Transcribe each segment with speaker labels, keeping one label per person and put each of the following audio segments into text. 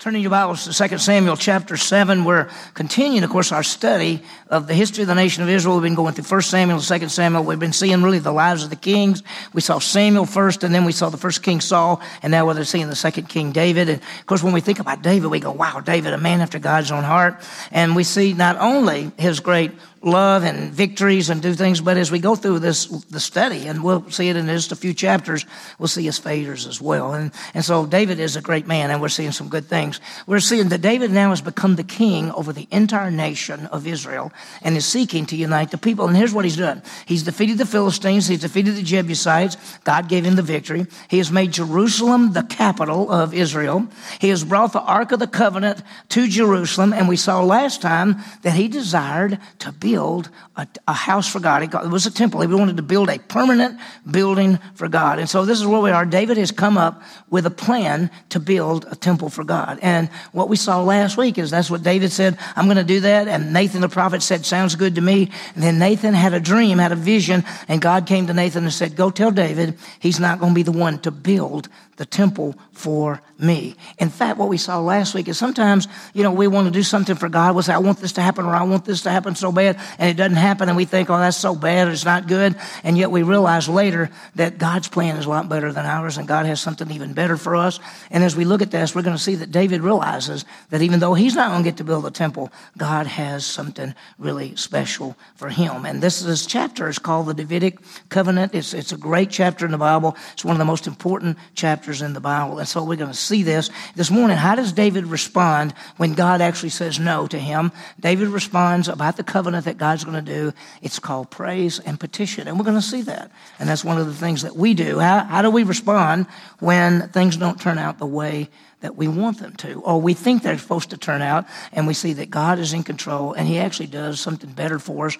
Speaker 1: Turning your Bibles to 2 Samuel chapter 7, we're continuing, of course, our study of the history of the nation of Israel. We've been going through 1 Samuel and 2 Samuel. We've been seeing really the lives of the kings. We saw Samuel first, and then we saw the first king Saul, and now we're seeing the second king David. And of course, when we think about David, we go, wow, David, a man after God's own heart. And we see not only his great love and victories and do things. But as we go through this the study, and we'll see it in just a few chapters, we'll see his failures as well. And and so David is a great man, and we're seeing some good things. We're seeing that David now has become the king over the entire nation of Israel and is seeking to unite the people. And here's what he's done: he's defeated the Philistines, he's defeated the Jebusites. God gave him the victory. He has made Jerusalem the capital of Israel. He has brought the Ark of the Covenant to Jerusalem, and we saw last time that he desired to be build a, a house for God. It was a temple. He wanted to build a permanent building for God. And so this is where we are. David has come up with a plan to build a temple for God. And what we saw last week is that's what David said, I'm going to do that. And Nathan the prophet said, sounds good to me. And then Nathan had a dream, had a vision, and God came to Nathan and said, go tell David he's not going to be the one to build the temple for me. In fact, what we saw last week is sometimes, you know, we want to do something for God. We'll say, I want this to happen or I want this to happen so bad. And it doesn't happen. And we think, oh, that's so bad. It's not good. And yet we realize later that God's plan is a lot better than ours and God has something even better for us. And as we look at this, we're going to see that David realizes that even though he's not going to get to build a temple, God has something really special for him. And this, this chapter is called the Davidic Covenant. It's, it's a great chapter in the Bible. It's one of the most important chapters in the Bible. And so we're going to see this this morning. How does David respond when God actually says no to him? David responds about the covenant that God's going to do. It's called praise and petition. And we're going to see that. And that's one of the things that we do. How, how do we respond when things don't turn out the way that we want them to, or we think they're supposed to turn out, and we see that God is in control and He actually does something better for us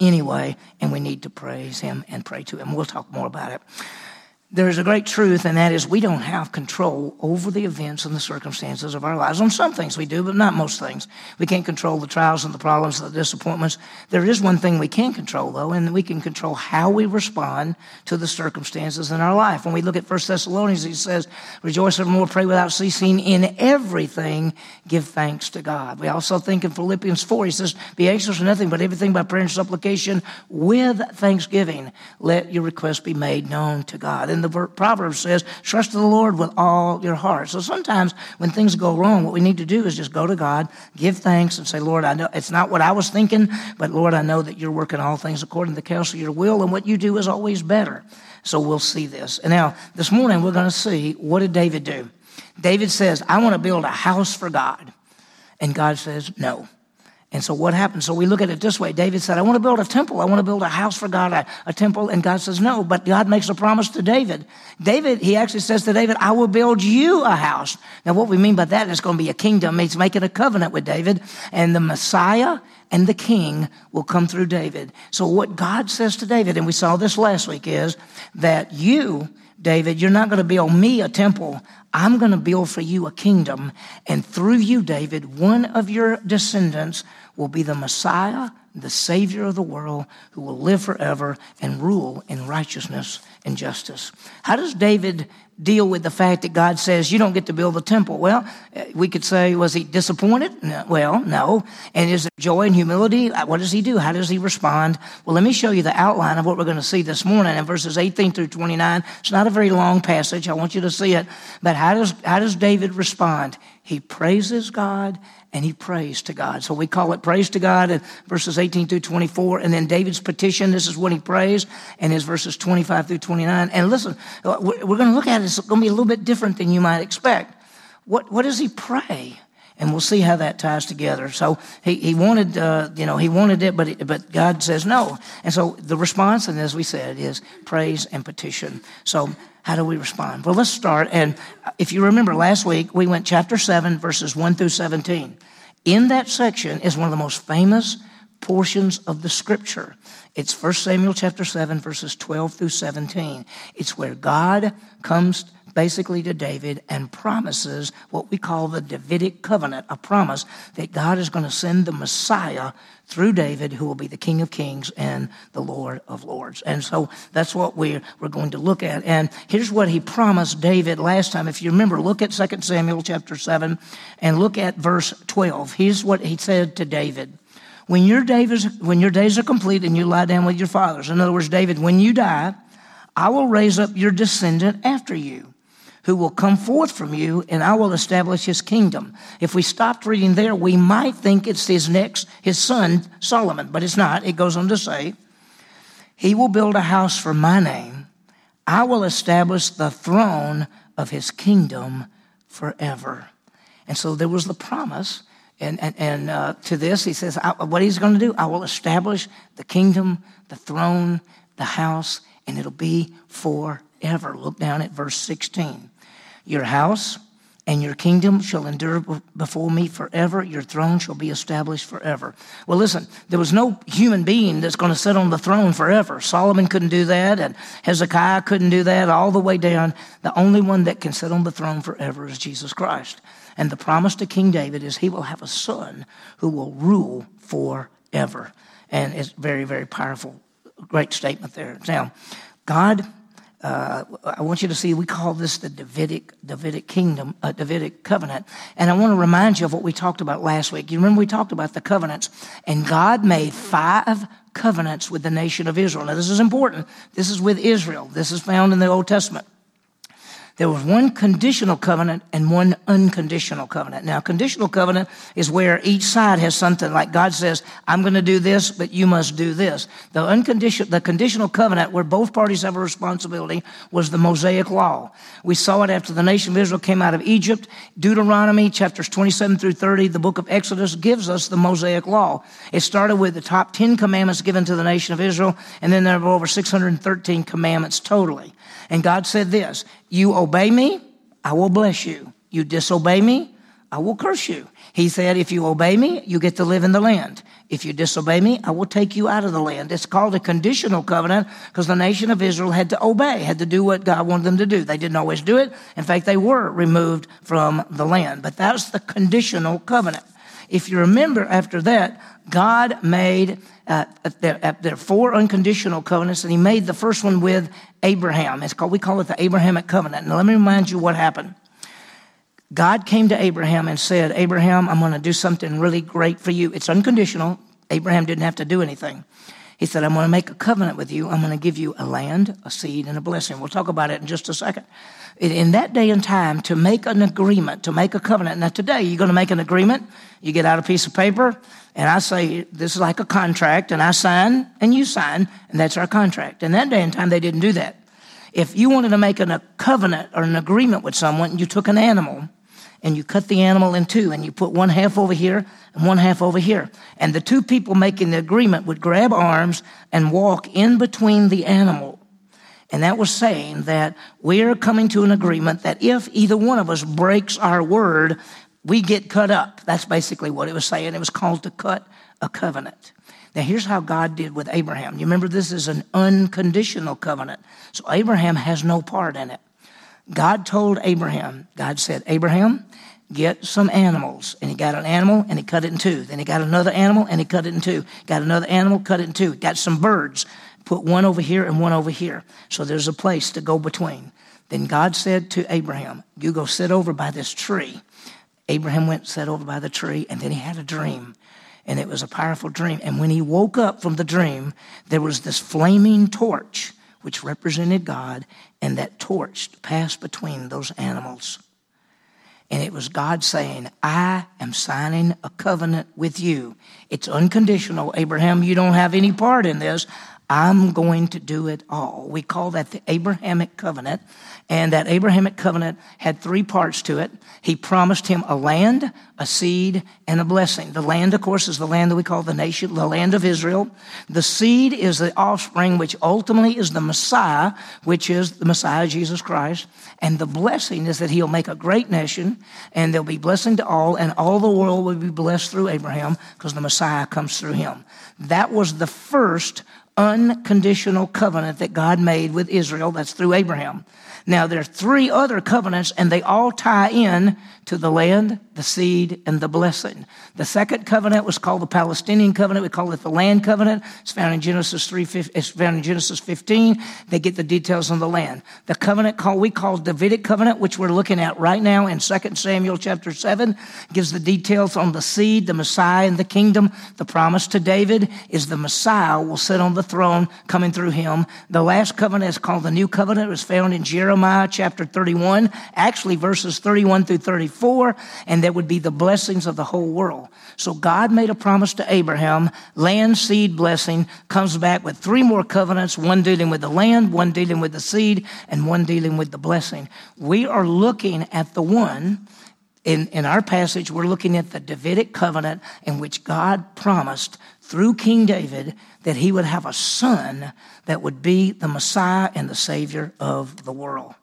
Speaker 1: anyway, and we need to praise Him and pray to Him. We'll talk more about it there is a great truth, and that is we don't have control over the events and the circumstances of our lives. On some things we do, but not most things. We can't control the trials and the problems, the disappointments. There is one thing we can control, though, and we can control how we respond to the circumstances in our life. When we look at 1 Thessalonians, he says, Rejoice evermore, pray without ceasing, in everything give thanks to God. We also think in Philippians 4, he says, Be anxious for nothing, but everything by prayer and supplication with thanksgiving. Let your requests be made known to God. And the proverb says, trust the Lord with all your heart. So sometimes when things go wrong, what we need to do is just go to God, give thanks, and say, Lord, I know it's not what I was thinking, but Lord, I know that you're working all things according to the counsel of your will, and what you do is always better. So we'll see this. And now, this morning, we're going to see what did David do? David says, I want to build a house for God. And God says, no. And so what happened? So we look at it this way. David said, I want to build a temple. I want to build a house for God, a, a, temple. And God says, no, but God makes a promise to David. David, he actually says to David, I will build you a house. Now what we mean by that is going to be a kingdom. He's making a covenant with David and the Messiah and the king will come through David. So what God says to David, and we saw this last week, is that you, David, you're not going to build me a temple. I'm going to build for you a kingdom. And through you, David, one of your descendants will be the Messiah, the Savior of the world, who will live forever and rule in righteousness and justice. How does David deal with the fact that God says you don't get to build the temple? Well, eh, we could say, was he disappointed? No, well, no. And is there joy and humility? Uh, what does he do? How does he respond? Well, let me show you the outline of what we're going to see this morning in verses 18 through 29. It's not a very long passage. I want you to see it. But how does, how does David respond? He praises God and he prays to God. So we call it praise to God in verses 18 through 24. And then David's petition, this is what he prays, and his verses 25 through 29. And listen, we're going to look at it, it's going to be a little bit different than you might expect. What, what does he pray? And we'll see how that ties together. So he, he wanted, uh, you know, he wanted it, but, but God says no. And so the response, and as we said, is praise and petition. So how do we respond? Well, let's start. And if you remember last week, we went chapter 7, verses 1 through 17. In that section is one of the most famous portions of the scripture. It's 1 Samuel chapter 7, verses 12 through 17. It's where God comes basically to David and promises what we call the Davidic covenant, a promise that God is going to send the Messiah through David, who will be the King of Kings and the Lord of Lords. And so that's what we're, we're going to look at. And here's what he promised David last time. If you remember, look at 2 Samuel chapter 7 and look at verse 12. Here's what he said to David. When your, days, when your days are complete and you lie down with your fathers, in other words, David, when you die, I will raise up your descendant after you, who will come forth from you, and I will establish his kingdom. If we stopped reading there, we might think it's his next, his son, Solomon, but it's not. It goes on to say, He will build a house for my name. I will establish the throne of his kingdom forever. And so there was the promise. And, and, and uh, to this, he says, what he's going to do, I will establish the kingdom, the throne, the house, and it'll be forever. Look down at verse 16. Your house and your kingdom shall endure before me forever. Your throne shall be established forever. Well, listen, there was no human being that's going to sit on the throne forever. Solomon couldn't do that, and Hezekiah couldn't do that, all the way down. The only one that can sit on the throne forever is Jesus Christ. And the promise to King David is he will have a son who will rule forever. And it's very, very powerful great statement there. Now, God, uh, I want you to see we call this the Davidic Davidic kingdom, uh, Davidic covenant. And I want to remind you of what we talked about last week. You remember we talked about the covenants, and God made five covenants with the nation of Israel. Now, this is important. This is with Israel. This is found in the Old Testament. There was one conditional covenant and one unconditional covenant. Now, conditional covenant is where each side has something like God says, I'm going to do this, but you must do this. The unconditional, the conditional covenant where both parties have a responsibility was the Mosaic law. We saw it after the nation of Israel came out of Egypt. Deuteronomy chapters 27 through 30, the book of Exodus gives us the Mosaic law. It started with the top 10 commandments given to the nation of Israel, and then there were over 613 commandments totally. And God said this You obey me, I will bless you. You disobey me, I will curse you. He said, If you obey me, you get to live in the land. If you disobey me, I will take you out of the land. It's called a conditional covenant because the nation of Israel had to obey, had to do what God wanted them to do. They didn't always do it. In fact, they were removed from the land. But that's the conditional covenant. If you remember after that, God made uh, there, uh, there are four unconditional covenants, and He made the first one with Abraham. It's called we call it the Abrahamic covenant. Now let me remind you what happened. God came to Abraham and said, Abraham, I'm going to do something really great for you. It's unconditional. Abraham didn't have to do anything. He said, I'm going to make a covenant with you. I'm going to give you a land, a seed, and a blessing. We'll talk about it in just a second. In that day and time, to make an agreement, to make a covenant. Now, today, you're going to make an agreement. You get out a piece of paper, and I say, This is like a contract, and I sign, and you sign, and that's our contract. In that day and time, they didn't do that. If you wanted to make an, a covenant or an agreement with someone, you took an animal and you cut the animal in two and you put one half over here and one half over here. And the two people making the agreement would grab arms and walk in between the animal. And that was saying that we're coming to an agreement that if either one of us breaks our word, we get cut up. That's basically what it was saying. It was called to cut a covenant. Now, here's how God did with Abraham. You remember, this is an unconditional covenant. So, Abraham has no part in it. God told Abraham, God said, Abraham, get some animals. And he got an animal and he cut it in two. Then he got another animal and he cut it in two. Got another animal, cut it in two. Got some birds, put one over here and one over here. So there's a place to go between. Then God said to Abraham, You go sit over by this tree. Abraham went, and sat over by the tree, and then he had a dream. And it was a powerful dream. And when he woke up from the dream, there was this flaming torch, which represented God, and that torch passed between those animals. And it was God saying, I am signing a covenant with you. It's unconditional. Abraham, you don't have any part in this. I'm going to do it all. We call that the Abrahamic covenant. And that Abrahamic covenant had three parts to it. He promised him a land, a seed, and a blessing. The land, of course, is the land that we call the nation, the land of Israel. The seed is the offspring, which ultimately is the Messiah, which is the Messiah, Jesus Christ. And the blessing is that he'll make a great nation, and there'll be blessing to all, and all the world will be blessed through Abraham, because the Messiah comes through him. That was the first unconditional covenant that God made with Israel. That's through Abraham. Now, there are three other covenants, and they all tie in to the land, the seed, and the blessing. The second covenant was called the Palestinian covenant. We call it the land covenant. It's found in Genesis 3, it's found in Genesis 15. They get the details on the land. The covenant called, we call Davidic covenant, which we're looking at right now in 2 Samuel chapter 7, gives the details on the seed, the Messiah, and the kingdom. The promise to David is the Messiah will sit on the throne coming through him. The last covenant is called the new covenant. It was found in Jeremiah Jeremiah chapter 31, actually verses 31 through 34, and that would be the blessings of the whole world. So God made a promise to Abraham, land, seed, blessing, comes back with three more covenants, one dealing with the land, one dealing with the seed, and one dealing with the blessing. We are looking at the one in, in our passage, we're looking at the Davidic covenant in which God promised through King David that he would have a son that would be the Messiah and the Savior of the world.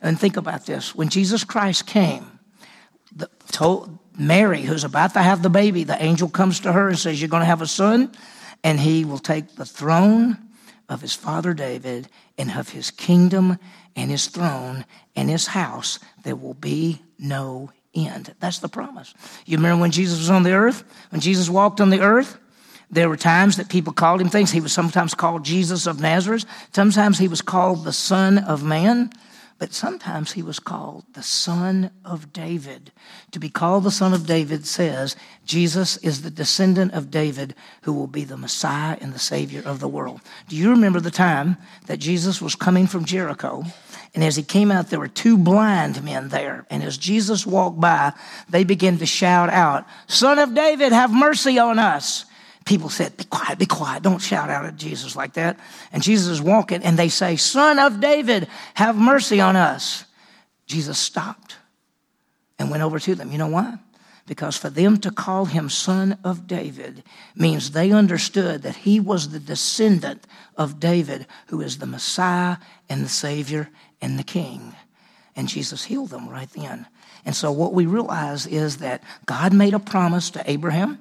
Speaker 1: And think about this when Jesus Christ came, the, told Mary, who's about to have the baby, the angel comes to her and says, You're going to have a son, and he will take the throne of his father David and of his kingdom and his throne and his house. There will be no end. That's the promise. You remember when Jesus was on the earth? When Jesus walked on the earth? There were times that people called him things. He was sometimes called Jesus of Nazareth. Sometimes he was called the Son of Man. But sometimes he was called the Son of David. To be called the Son of David says Jesus is the descendant of David who will be the Messiah and the Savior of the world. Do you remember the time that Jesus was coming from Jericho? And as he came out, there were two blind men there. And as Jesus walked by, they began to shout out, Son of David, have mercy on us people said, Be quiet, be quiet. Don't shout out at Jesus like that. And Jesus is walking and they say, Son of David, have mercy on us. Jesus stopped and went over to them. You know why? Because for them to call him Son of David means they understood that he was the descendant of David, who is the Messiah and the Savior and the King. And Jesus healed them right then. And so what we realize is that God made a promise to Abraham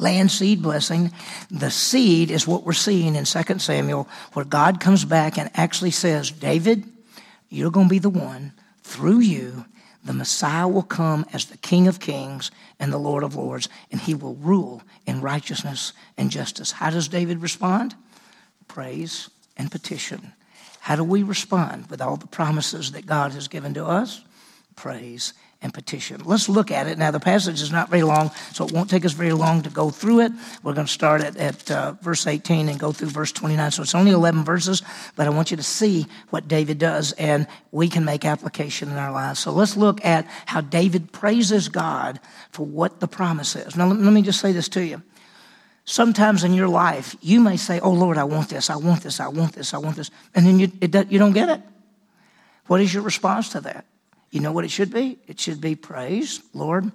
Speaker 1: land seed blessing. The seed is what we're seeing in 2 Samuel, where God comes back and actually says, David, you're going to be the one through you. The Messiah will come as the King of Kings and the Lord of Lords, and he will rule in righteousness and justice. How does David respond? Praise and petition. How do we respond with all the promises that God has given to us? Praise and petition. Let's look at it. Now, the passage is not very long, so it won't take us very long to go through it. We're going to start at, at uh, verse 18 and go through verse 29. So it's only 11 verses, but I want you to see what David does, and we can make application in our lives. So let's look at how David praises God for what the promise is. Now, let me just say this to you. Sometimes in your life, you may say, Oh Lord, I want this, I want this, I want this, I want this, and then you, it, you don't get it. What is your response to that? You know what it should be? It should be praise, Lord,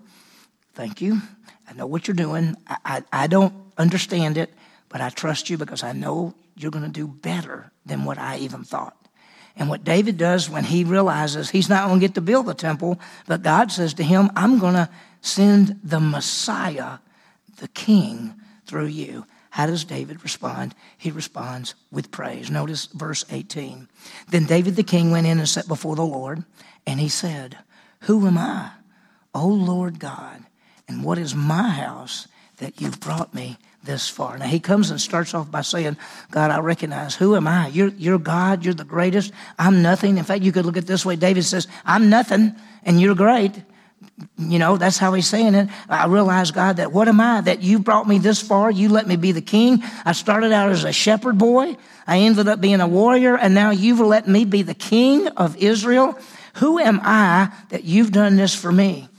Speaker 1: thank you. I know what you're doing. I, I, I don't understand it, but I trust you because I know you're going to do better than what I even thought. And what David does when he realizes he's not going to get to build the temple, but God says to him, I'm going to send the Messiah, the King, through you. How does David respond? He responds with praise. Notice verse 18. Then David the king went in and sat before the Lord, and he said, Who am I, O Lord God, and what is my house that you've brought me this far? Now he comes and starts off by saying, God, I recognize, who am I? You're, you're God, you're the greatest. I'm nothing. In fact, you could look at it this way. David says, I'm nothing, and you're great. You know, that's how he's saying it. I realize, God, that what am I? That you brought me this far. You let me be the king. I started out as a shepherd boy. I ended up being a warrior, and now you've let me be the king of Israel. Who am I that you've done this for me?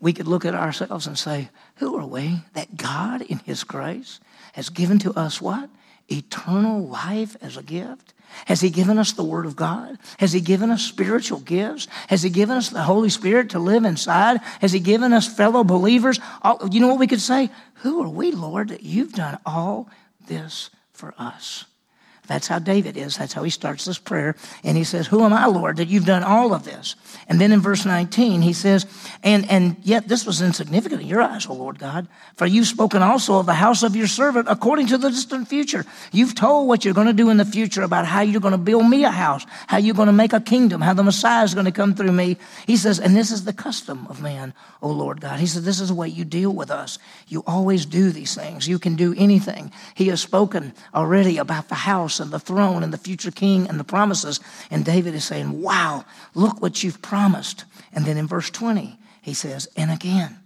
Speaker 1: We could look at ourselves and say, Who are we that God, in His grace, has given to us what? Eternal life as a gift? Has He given us the Word of God? Has He given us spiritual gifts? Has He given us the Holy Spirit to live inside? Has He given us fellow believers? All, you know what we could say? Who are we, Lord, that you've done all this for us? That's how David is. That's how he starts this prayer. And he says, Who am I, Lord, that you've done all of this? And then in verse 19, he says, And, and yet this was insignificant in your eyes, O Lord God, for you've spoken also of the house of your servant according to the distant future. You've told what you're going to do in the future about how you're going to build me a house, how you're going to make a kingdom, how the Messiah is going to come through me. He says, And this is the custom of man, O Lord God. He said, This is the way you deal with us. You always do these things. You can do anything. He has spoken already about the house and the throne and the future king and the promises. And David is saying, Wow, look what you've promised. And then in verse 20, he says, And again,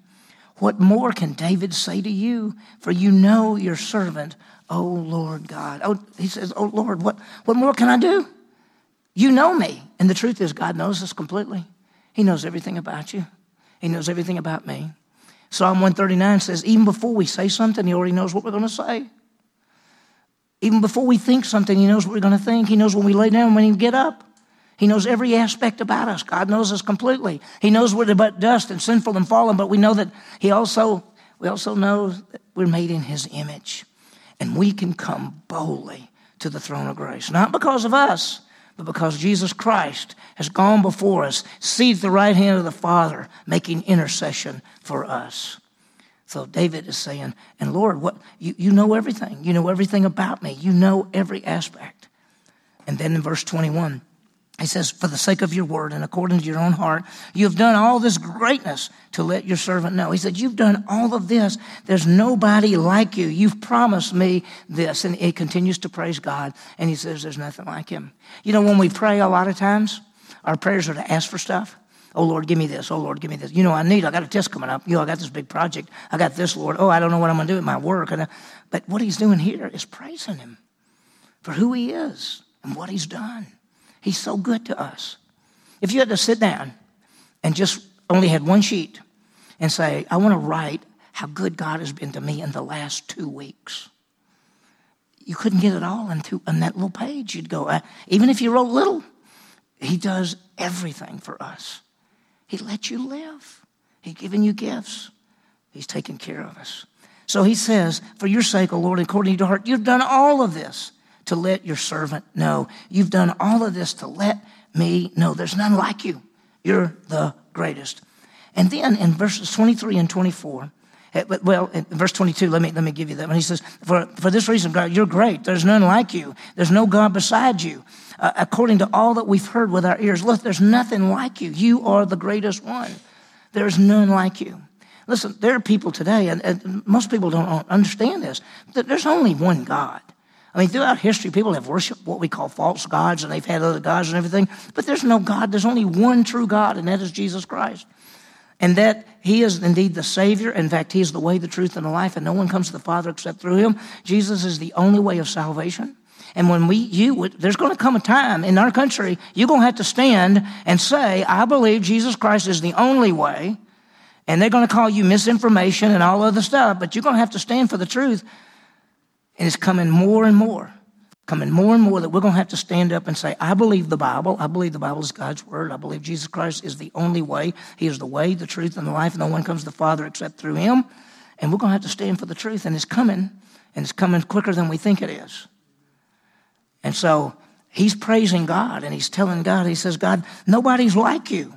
Speaker 1: what more can David say to you? For you know your servant, O Lord God. Oh, he says, Oh Lord, what, what more can I do? You know me. And the truth is, God knows us completely. He knows everything about you, He knows everything about me. Psalm 139 says, Even before we say something, He already knows what we're going to say. Even before we think something, He knows what we're going to think. He knows when we lay down, when we get up. He knows every aspect about us. God knows us completely. He knows we're but dust and sinful and fallen, but we know that He also, we also know that we're made in His image. And we can come boldly to the throne of grace. Not because of us, but because Jesus Christ has gone before us, seated at the right hand of the Father, making intercession for us. So David is saying, and Lord, what you, you know everything. You know everything about me. You know every aspect. And then in verse 21, he says, For the sake of your word and according to your own heart, you have done all this greatness to let your servant know. He said, You've done all of this. There's nobody like you. You've promised me this. And he continues to praise God. And he says, There's nothing like him. You know, when we pray a lot of times, our prayers are to ask for stuff. Oh Lord, give me this. Oh Lord, give me this. You know, I need. I got a test coming up. You know, I got this big project. I got this, Lord. Oh, I don't know what I'm going to do with my work. And, but what he's doing here is praising him for who he is and what he's done. He's so good to us. If you had to sit down and just only had one sheet and say, I want to write how good God has been to me in the last two weeks, you couldn't get it all into on that little page. You'd go, uh, even if you wrote little, He does everything for us. He let you live. He's given you gifts. He's taken care of us. So he says, For your sake, O Lord, according to your heart, you've done all of this to let your servant know. You've done all of this to let me know. There's none like you. You're the greatest. And then in verses 23 and 24, eh, well, in verse 22, let me, let me give you that one. He says, for, for this reason, God, you're great. There's none like you. There's no God beside you. Uh, according to all that we've heard with our ears, look, there's nothing like you. You are the greatest one. There's none like you. Listen, there are people today, and, and most people don't understand this, that there's only one God. I mean, throughout history, people have worshiped what we call false gods, and they've had other gods and everything. But there's no God. There's only one true God, and that is Jesus Christ. And that He is indeed the Savior. In fact, He is the way, the truth, and the life, and no one comes to the Father except through Him. Jesus is the only way of salvation. And when we, you, there's going to come a time in our country, you're going to have to stand and say, I believe Jesus Christ is the only way. And they're going to call you misinformation and all other stuff, but you're going to have to stand for the truth and it's coming more and more, coming more and more that we're going to have to stand up and say, I believe the Bible. I believe the Bible is God's word. I believe Jesus Christ is the only way. He is the way, the truth, and the life. No one comes to the Father except through him. And we're going to have to stand for the truth. And it's coming, and it's coming quicker than we think it is. And so he's praising God and he's telling God, he says, God, nobody's like you.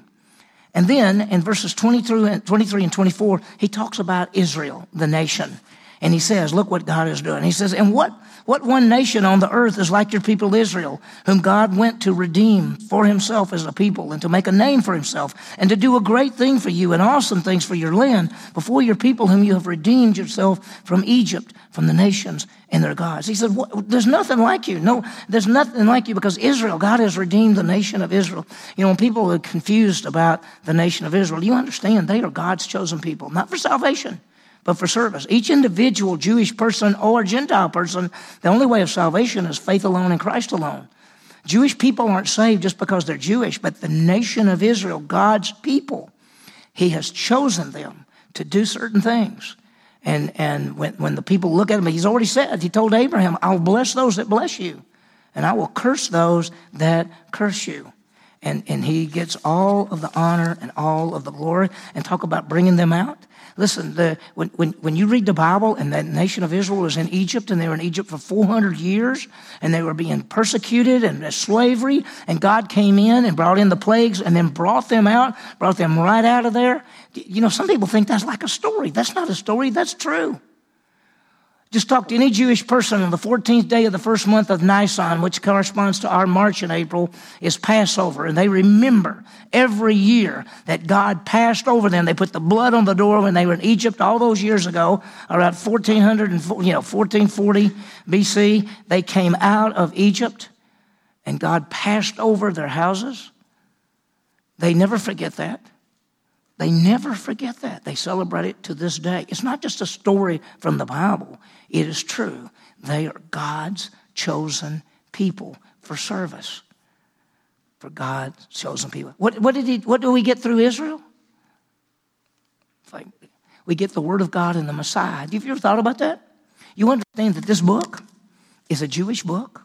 Speaker 1: And then in verses 23 and 24, he talks about Israel, the nation. And he says, look what God is doing. He says, and what, what one nation on the earth is like your people Israel, whom God went to redeem for himself as a people and to make a name for himself and to do a great thing for you and awesome things for your land before your people whom you have redeemed yourself from Egypt, from the nations and their gods. He said, there's nothing like you. No, there's nothing like you because Israel, God has redeemed the nation of Israel. You know, when people are confused about the nation of Israel, you understand they are God's chosen people, not for salvation but for service. Each individual Jewish person or Gentile person, the only way of salvation is faith alone in Christ alone. Jewish people aren't saved just because they're Jewish, but the nation of Israel, God's people, He has chosen them to do certain things. And, and when, when the people look at him, he's already said, he told Abraham, I'll bless those that bless you, and I will curse those that curse you. and, and he gets all of the honor and all of the glory and talk about bringing them out. Listen, the, when, when, when you read the Bible and the nation of Israel was in Egypt and they were in Egypt for 400 years and they were being persecuted and slavery and God came in and brought in the plagues and then brought them out, brought them right out of there. You know, some people think that's like a story. That's not a story, that's true. Just talk to any Jewish person on the 14th day of the first month of Nisan, which corresponds to our March and April, is Passover. And they remember every year that God passed over them. They put the blood on the door when they were in Egypt all those years ago, around 1400 and, you know, 1440 BC. They came out of Egypt and God passed over their houses. They never forget that. They never forget that. They celebrate it to this day. It's not just a story from the Bible, it is true. They are God's chosen people for service. For God's chosen people. What, what, did he, what do we get through Israel? Like, we get the Word of God and the Messiah. Have you ever thought about that? You understand that this book is a Jewish book?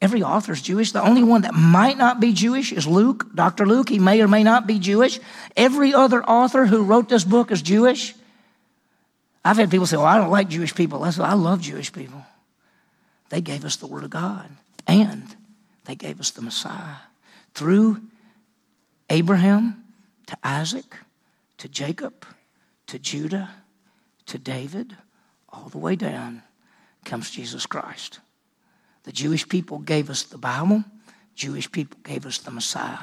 Speaker 1: Every author is Jewish. The only one that might not be Jewish is Luke, Dr. Luke. He may or may not be Jewish. Every other author who wrote this book is Jewish. I've had people say, Well, I don't like Jewish people. I said, I love Jewish people. They gave us the Word of God, and they gave us the Messiah through Abraham to Isaac to Jacob to Judah to David, all the way down comes Jesus Christ. The Jewish people gave us the Bible, Jewish people gave us the Messiah.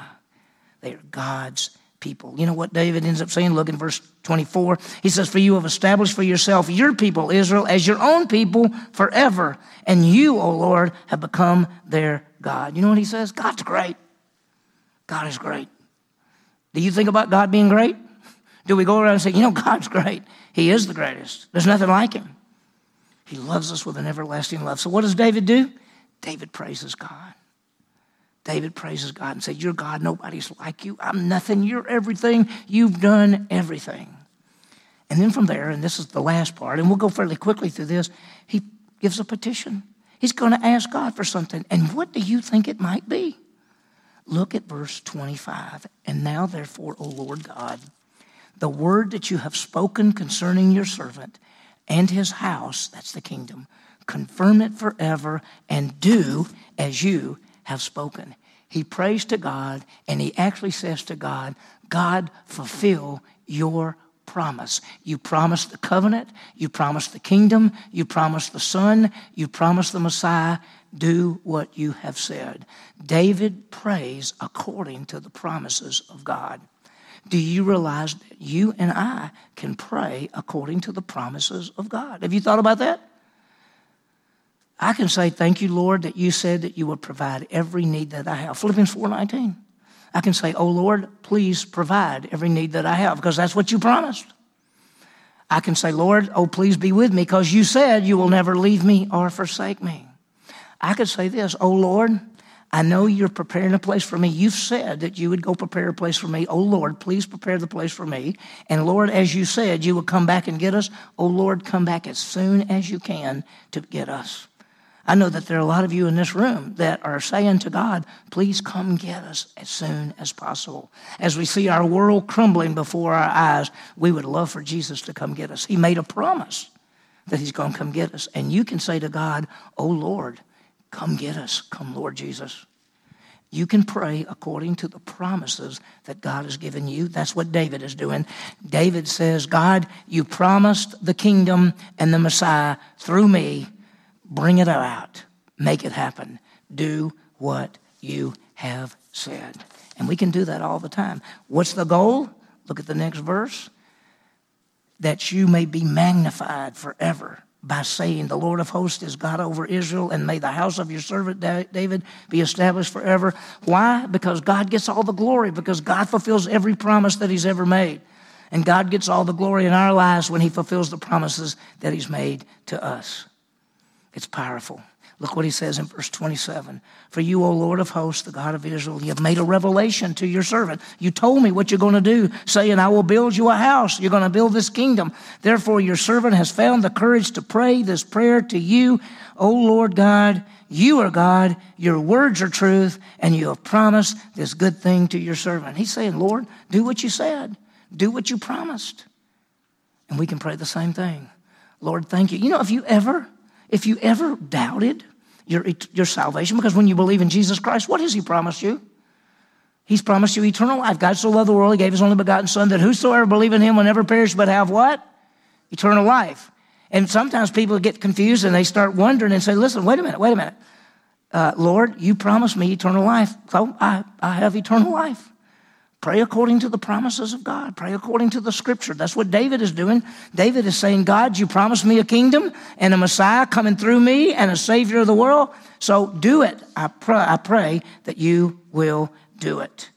Speaker 1: They are God's people. You know what David ends up saying? Look in verse 24. He says, For you have established for yourself your people, Israel, as your own people forever. And you, O Lord, have become their God. You know what he says? God's great. God is great. Do you think about God being great? Do we go around and say, you know, God's great? He is the greatest. There's nothing like him. He loves us with an everlasting love. So what does David do? David praises God. David praises God and said, You're God, nobody's like you. I'm nothing, you're everything. You've done everything. And then from there, and this is the last part, and we'll go fairly quickly through this, he gives a petition. He's going to ask God for something. And what do you think it might be? Look at verse 25. And now, therefore, O Lord God, the word that you have spoken concerning your servant and his house, that's the kingdom, confirm it forever, and do as you have spoken. He prays to God, and he actually says to God, God, fulfill your promise. You promised the covenant, you promised the kingdom, you promised the Son, you promised the Messiah. Do what you have said. David prays according to the promises of God. Do you realize that you and I can pray according to the promises of God? Have you thought about that? I can say, Thank you, Lord, that you said that you would provide every need that I have. Philippians 4:19. I can say, Oh Lord, please provide every need that I have, because that's what you promised. I can say, Lord, oh, please be with me, because you said you will never leave me or forsake me. I could say this, oh Lord, I know you're preparing a place for me. You've said that you would go prepare a place for me. Oh Lord, please prepare the place for me. And Lord, as you said, you will come back and get us. Oh Lord, come back as soon as you can to get us. I know that there are a lot of you in this room that are saying to God, please come get us as soon as possible. As we see our world crumbling before our eyes, we would love for Jesus to come get us. He made a promise that He's going to come get us. And you can say to God, Oh Lord, come get us. Come, Lord Jesus. You can pray according to the promises that God has given you. That's what David is doing. David says, God, you promised the kingdom and the Messiah through me Bring it out. Make it happen. Do what you have said. And we can do that all the time. What's the goal? Look at the next verse. That you may be magnified forever by saying, The Lord of hosts is God over Israel, and may the house of your servant David be established forever. Why? Because God gets all the glory, because God fulfills every promise that He's ever made. And God gets all the glory in our lives when He fulfills the promises that He's made to us. It's powerful. Look what he says in verse 27. For you, O Lord of hosts, the God of Israel, you have made a revelation to your servant. You told me what you're going to do, saying, I will build you a house. You're going to build this kingdom. Therefore, your servant has found the courage to pray this prayer to you, O Lord God. You are God, your words are truth, and you have promised this good thing to your servant. He's saying, Lord, do what you said, do what you promised. And we can pray the same thing. Lord, thank you. You know, if you ever if you ever doubted your, your salvation, because when you believe in Jesus Christ, what has He promised you? He's promised you eternal life. God so loved the world, He gave His only begotten Son, that whosoever believe in Him will never perish but have what? Eternal life. And sometimes people get confused and they start wondering and say, listen, wait a minute, wait a minute. Uh, Lord, you promised me eternal life, so I, I have eternal life. Pray according to the promises of God. Pray according to the scripture. That's what David is doing. David is saying, God, you promised me a kingdom and a Messiah coming through me and a Savior of the world. So do it. I pray, I pray that you will do it.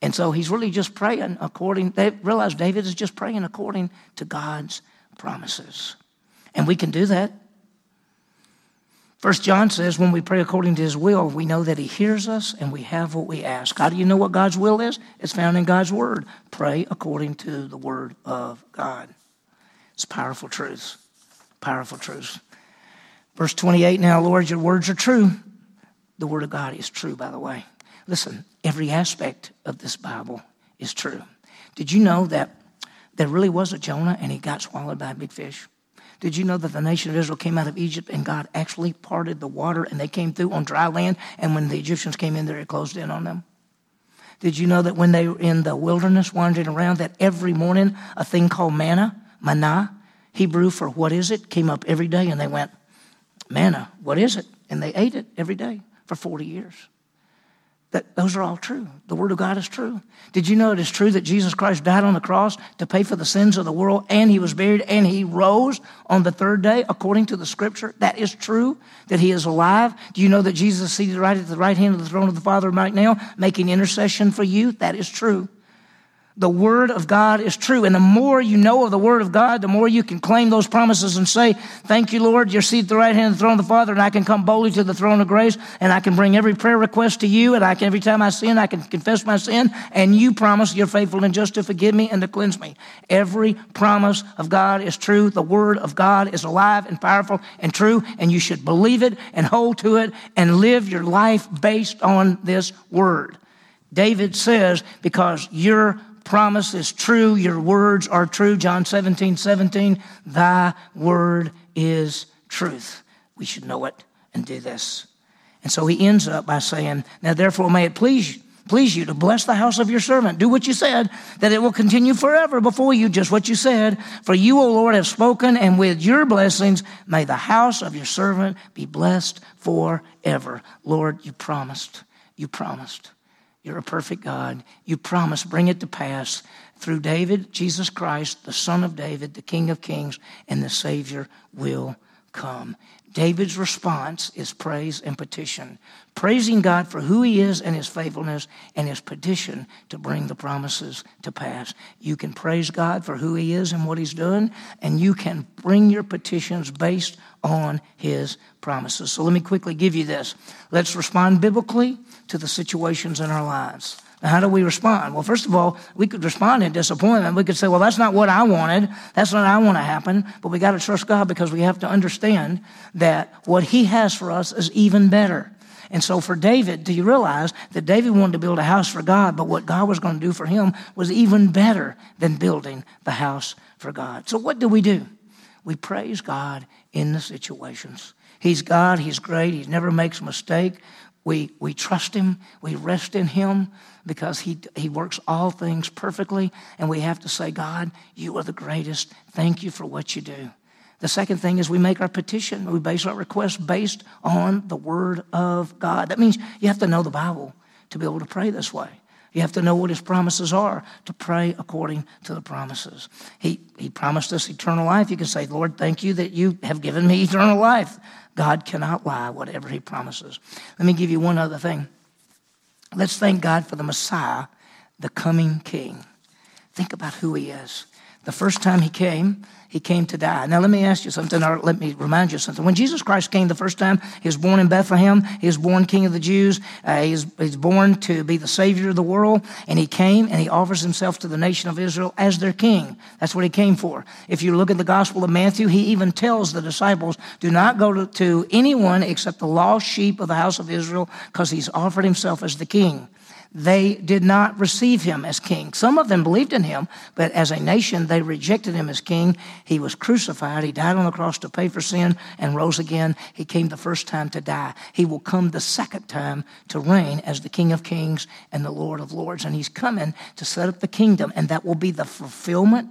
Speaker 1: And so he's really just praying according, they realize David is just praying according to God's promises. And we can do that First John says, when we pray according to his will, we know that he hears us and we have what we ask. How do you know what God's will is? It's found in God's word. Pray according to the word of God. It's powerful truths. Powerful truths. Verse 28 Now, Lord, your words are true. The word of God is true, by the way. Listen, every aspect of this Bible is true. Did you know that there really was a Jonah and he got swallowed by a big fish? Did you know that the nation of Israel came out of Egypt and God actually parted the water and they came through on dry land? And when the Egyptians came in there, it closed in on them? Did you know that when they were in the wilderness wandering around, that every morning a thing called manna, manna, Hebrew for what is it, came up every day and they went, manna, what is it? And they ate it every day for 40 years. That those are all true. The Word of God is true. Did you know it is true that Jesus Christ died on the cross to pay for the sins of the world and he was buried and he rose on the third day according to the scripture? That is true, that he is alive. Do you know that Jesus is seated right at the right hand of the throne of the Father right now, making intercession for you? That is true the Word of God is true. And the more you know of the Word of God, the more you can claim those promises and say, Thank you, Lord, you're seated at the right hand of the throne of the Father, and I can come boldly to the throne of grace, and I can bring every prayer request to you, and I can, every time I sin, I can confess my sin, and you promise you're faithful and just to forgive me and to cleanse me. Every promise of God is true. The Word of God is alive and powerful and true, and you should believe it and hold to it and live your life based on this Word. David says, because you're promise is true. Your words are true. John 17, 17. Thy word is truth. We should know it and do this. And so he ends up by saying, Now therefore may it please please you to bless the house of your servant. Do what you said, that it will continue forever before you, just what you said. For you, O Lord, have spoken, and with your blessings may the house of your servant be blessed forever. Lord, you promised. You promised. You're a perfect God. You promise, bring it to pass through David, Jesus Christ, the Son of David, the King of Kings, and the Savior will come. David's response is praise and petition, praising God for who he is and his faithfulness, and his petition to bring the promises to pass. You can praise God for who he is and what he's done, and you can bring your petitions based on his promises. So let me quickly give you this. Let's respond biblically to the situations in our lives. How do we respond? Well, first of all, we could respond in disappointment. We could say, well, that's not what I wanted. That's not what I want to happen. But we got to trust God because we have to understand that what He has for us is even better. And so for David, do you realize that David wanted to build a house for God, but what God was going to do for him was even better than building the house for God. So what do we do? We praise God in the situations. He's God, He's great, He never makes a mistake. We, we trust Him, we rest in Him because he, he works all things perfectly. And we have to say, God, you are the greatest. Thank you for what you do. The second thing is we make our petition. We base our request based on the Word of God. That means you have to know the Bible to be able to pray this way. You have to know what his promises are to pray according to the promises. He, he promised us eternal life. You can say, Lord, thank you that you have given me eternal life. God cannot lie, whatever He promises. Let me give you one other thing. Let's thank God for the Messiah, the coming King. Think about who he is. The first time he came, he came to die. Now, let me ask you something, or let me remind you something. When Jesus Christ came the first time, he was born in Bethlehem. He was born King of the Jews. Uh, he, was, he was born to be the Savior of the world. And he came and he offers himself to the nation of Israel as their King. That's what he came for. If you look at the Gospel of Matthew, he even tells the disciples, do not go to, to anyone except the lost sheep of the house of Israel, because he's offered himself as the King they did not receive him as king. Some of them believed in him, but as a nation, they rejected him as king. He was crucified. He died on the cross to pay for sin and rose again. He came the first time to die. He will come the second time to reign as the King of Kings and the Lord of Lords. And he's coming to set up the kingdom, and that will be the fulfillment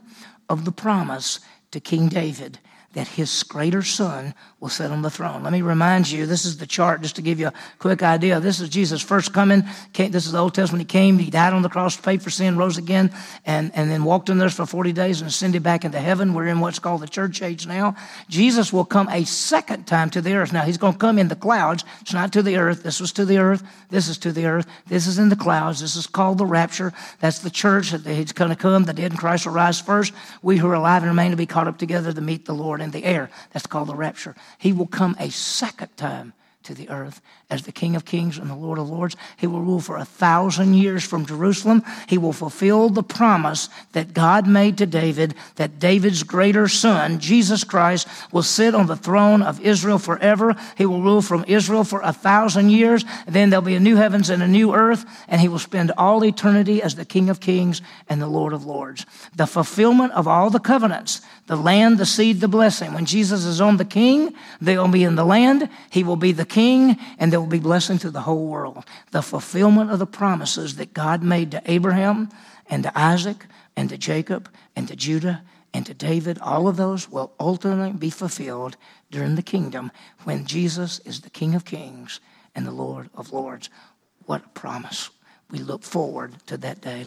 Speaker 1: of the promise to King David that his greater son will sit on the throne. Let me remind you, this is the chart just to give you a quick idea. This is Jesus' first coming. This is the Old Testament. He came, he died on the cross, paid for sin, rose again, and, and then walked in there for 40 days and ascended back into heaven. We're in what's called the church age now. Jesus will come a second time to the earth. Now, he's going to come in the clouds. It's not to the earth. This was to the earth. This is to the earth. This is in the clouds. This is called the rapture. That's the church. that He's going to come. The dead in Christ will rise first. We who are alive and remain to be caught up together to meet the Lord in the air. That's called the rapture. He will come a second time to the earth as the King of Kings and the Lord of Lords. He will rule for a thousand years from Jerusalem. He will fulfill the promise that God made to David that David's greater son, Jesus Christ, will sit on the throne of Israel forever. He will rule from Israel for a thousand years. Then there'll be a new heavens and a new earth, and he will spend all eternity as the King of Kings and the Lord of Lords. The fulfillment of all the covenants, the land, the seed, the blessing. When Jesus is on the king, they will be in the land. He will be the king, and there will be blessing to the whole world. The fulfillment of the promises that God made to Abraham and to Isaac and to Jacob and to Judah and to David, all of those will ultimately be fulfilled during the kingdom when Jesus is the King of kings and the Lord of lords. What a promise. We look forward to that day.